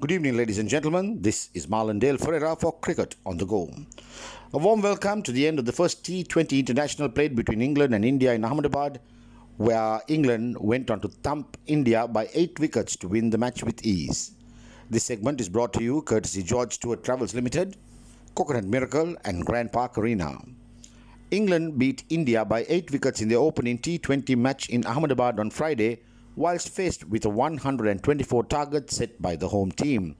Good evening, ladies and gentlemen. This is Marlon Dale Ferreira for Cricket on the Go. A warm welcome to the end of the first T20 international played between England and India in Ahmedabad, where England went on to thump India by eight wickets to win the match with ease. This segment is brought to you courtesy George Stewart Travels Limited, Coconut Miracle, and Grand Park Arena. England beat India by eight wickets in their opening T20 match in Ahmedabad on Friday whilst faced with a 124 target set by the home team.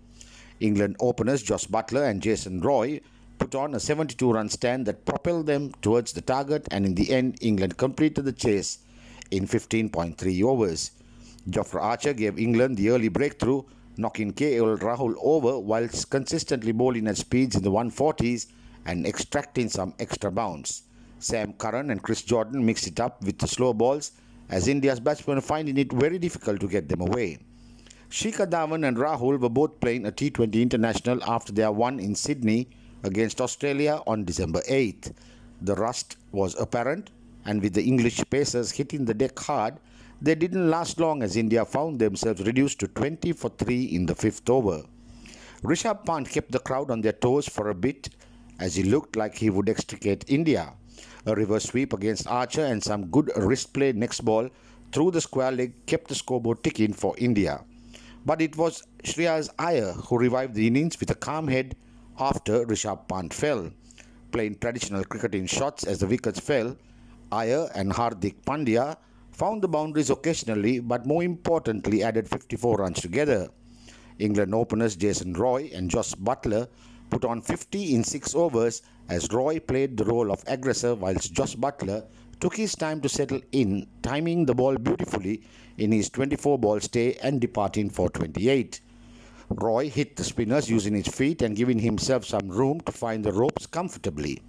England openers Jos Buttler and Jason Roy put on a 72 run stand that propelled them towards the target, and in the end, England completed the chase in 15.3 overs. Jofra Archer gave England the early breakthrough, knocking KL Rahul over whilst consistently bowling at speeds in the 140s and extracting some extra bounce. Sam Curran and Chris Jordan mixed it up with the slow balls as India's batsmen finding it very difficult to get them away. Shikhar Dhawan and Rahul were both playing a T20 international after their one in Sydney against Australia on December 8th. The rust was apparent, and with the English pacers hitting the deck hard, they didn't last long as India found themselves reduced to 20 for 3 in the fifth over. Rishabh Pant kept the crowd on their toes for a bit as he looked like he would extricate India. A reverse sweep against Archer and some good wrist play next ball through the square leg kept the scoreboard ticking for India. But it was Shreyas Iyer who revived the innings with a calm head after Rishabh Pant fell. Playing traditional cricketing shots as the wickets fell, Iyer and Hardik Pandya found the boundaries occasionally but more importantly added 54 runs together. England openers Jason Roy and Jos Buttler put on 50 in 6 overs as Roy played the role of aggressor whilst Josh Buttler took his time to settle in, timing the ball beautifully in his 24 ball stay and departing for 28. Roy hit the spinners using his feet and giving himself some room to find the ropes comfortably.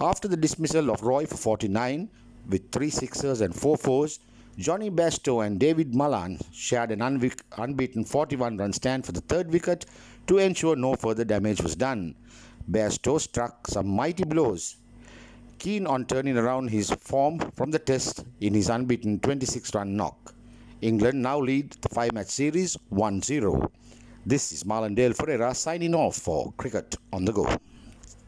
After the dismissal of Roy for 49, with three sixers and four fours, Jonny Bairstow and David Malan shared an unbeaten 41 run stand for the third wicket to ensure no further damage was done. Bairstow struck some mighty blows, keen on turning around his form from the test in his unbeaten 26 run knock. England now lead the five match series 1 0. This is Marlon Dale Ferreira signing off for Cricket on the Go.